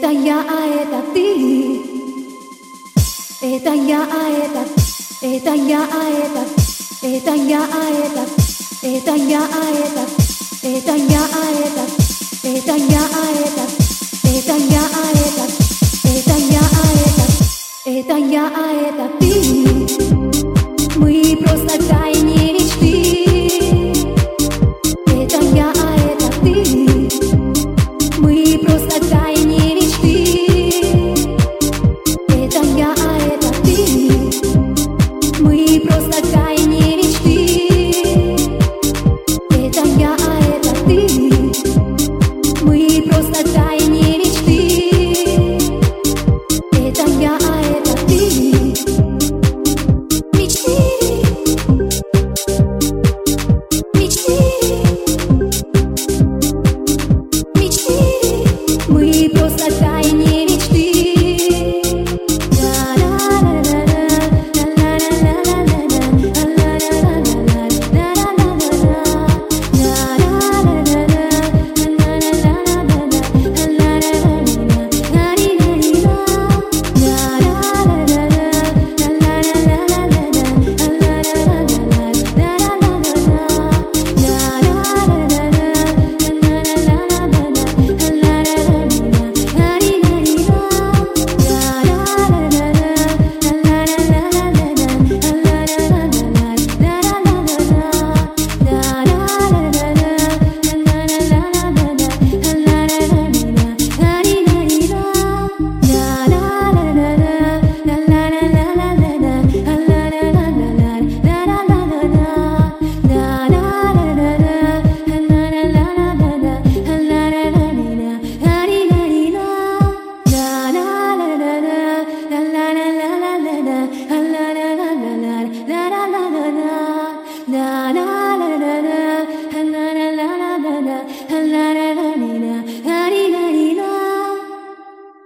Eta ya eta ti. Eta ya eta. Eta ya eta. Eta ya eta. Eta ya eta. Eta ya eta. Eta ya eta.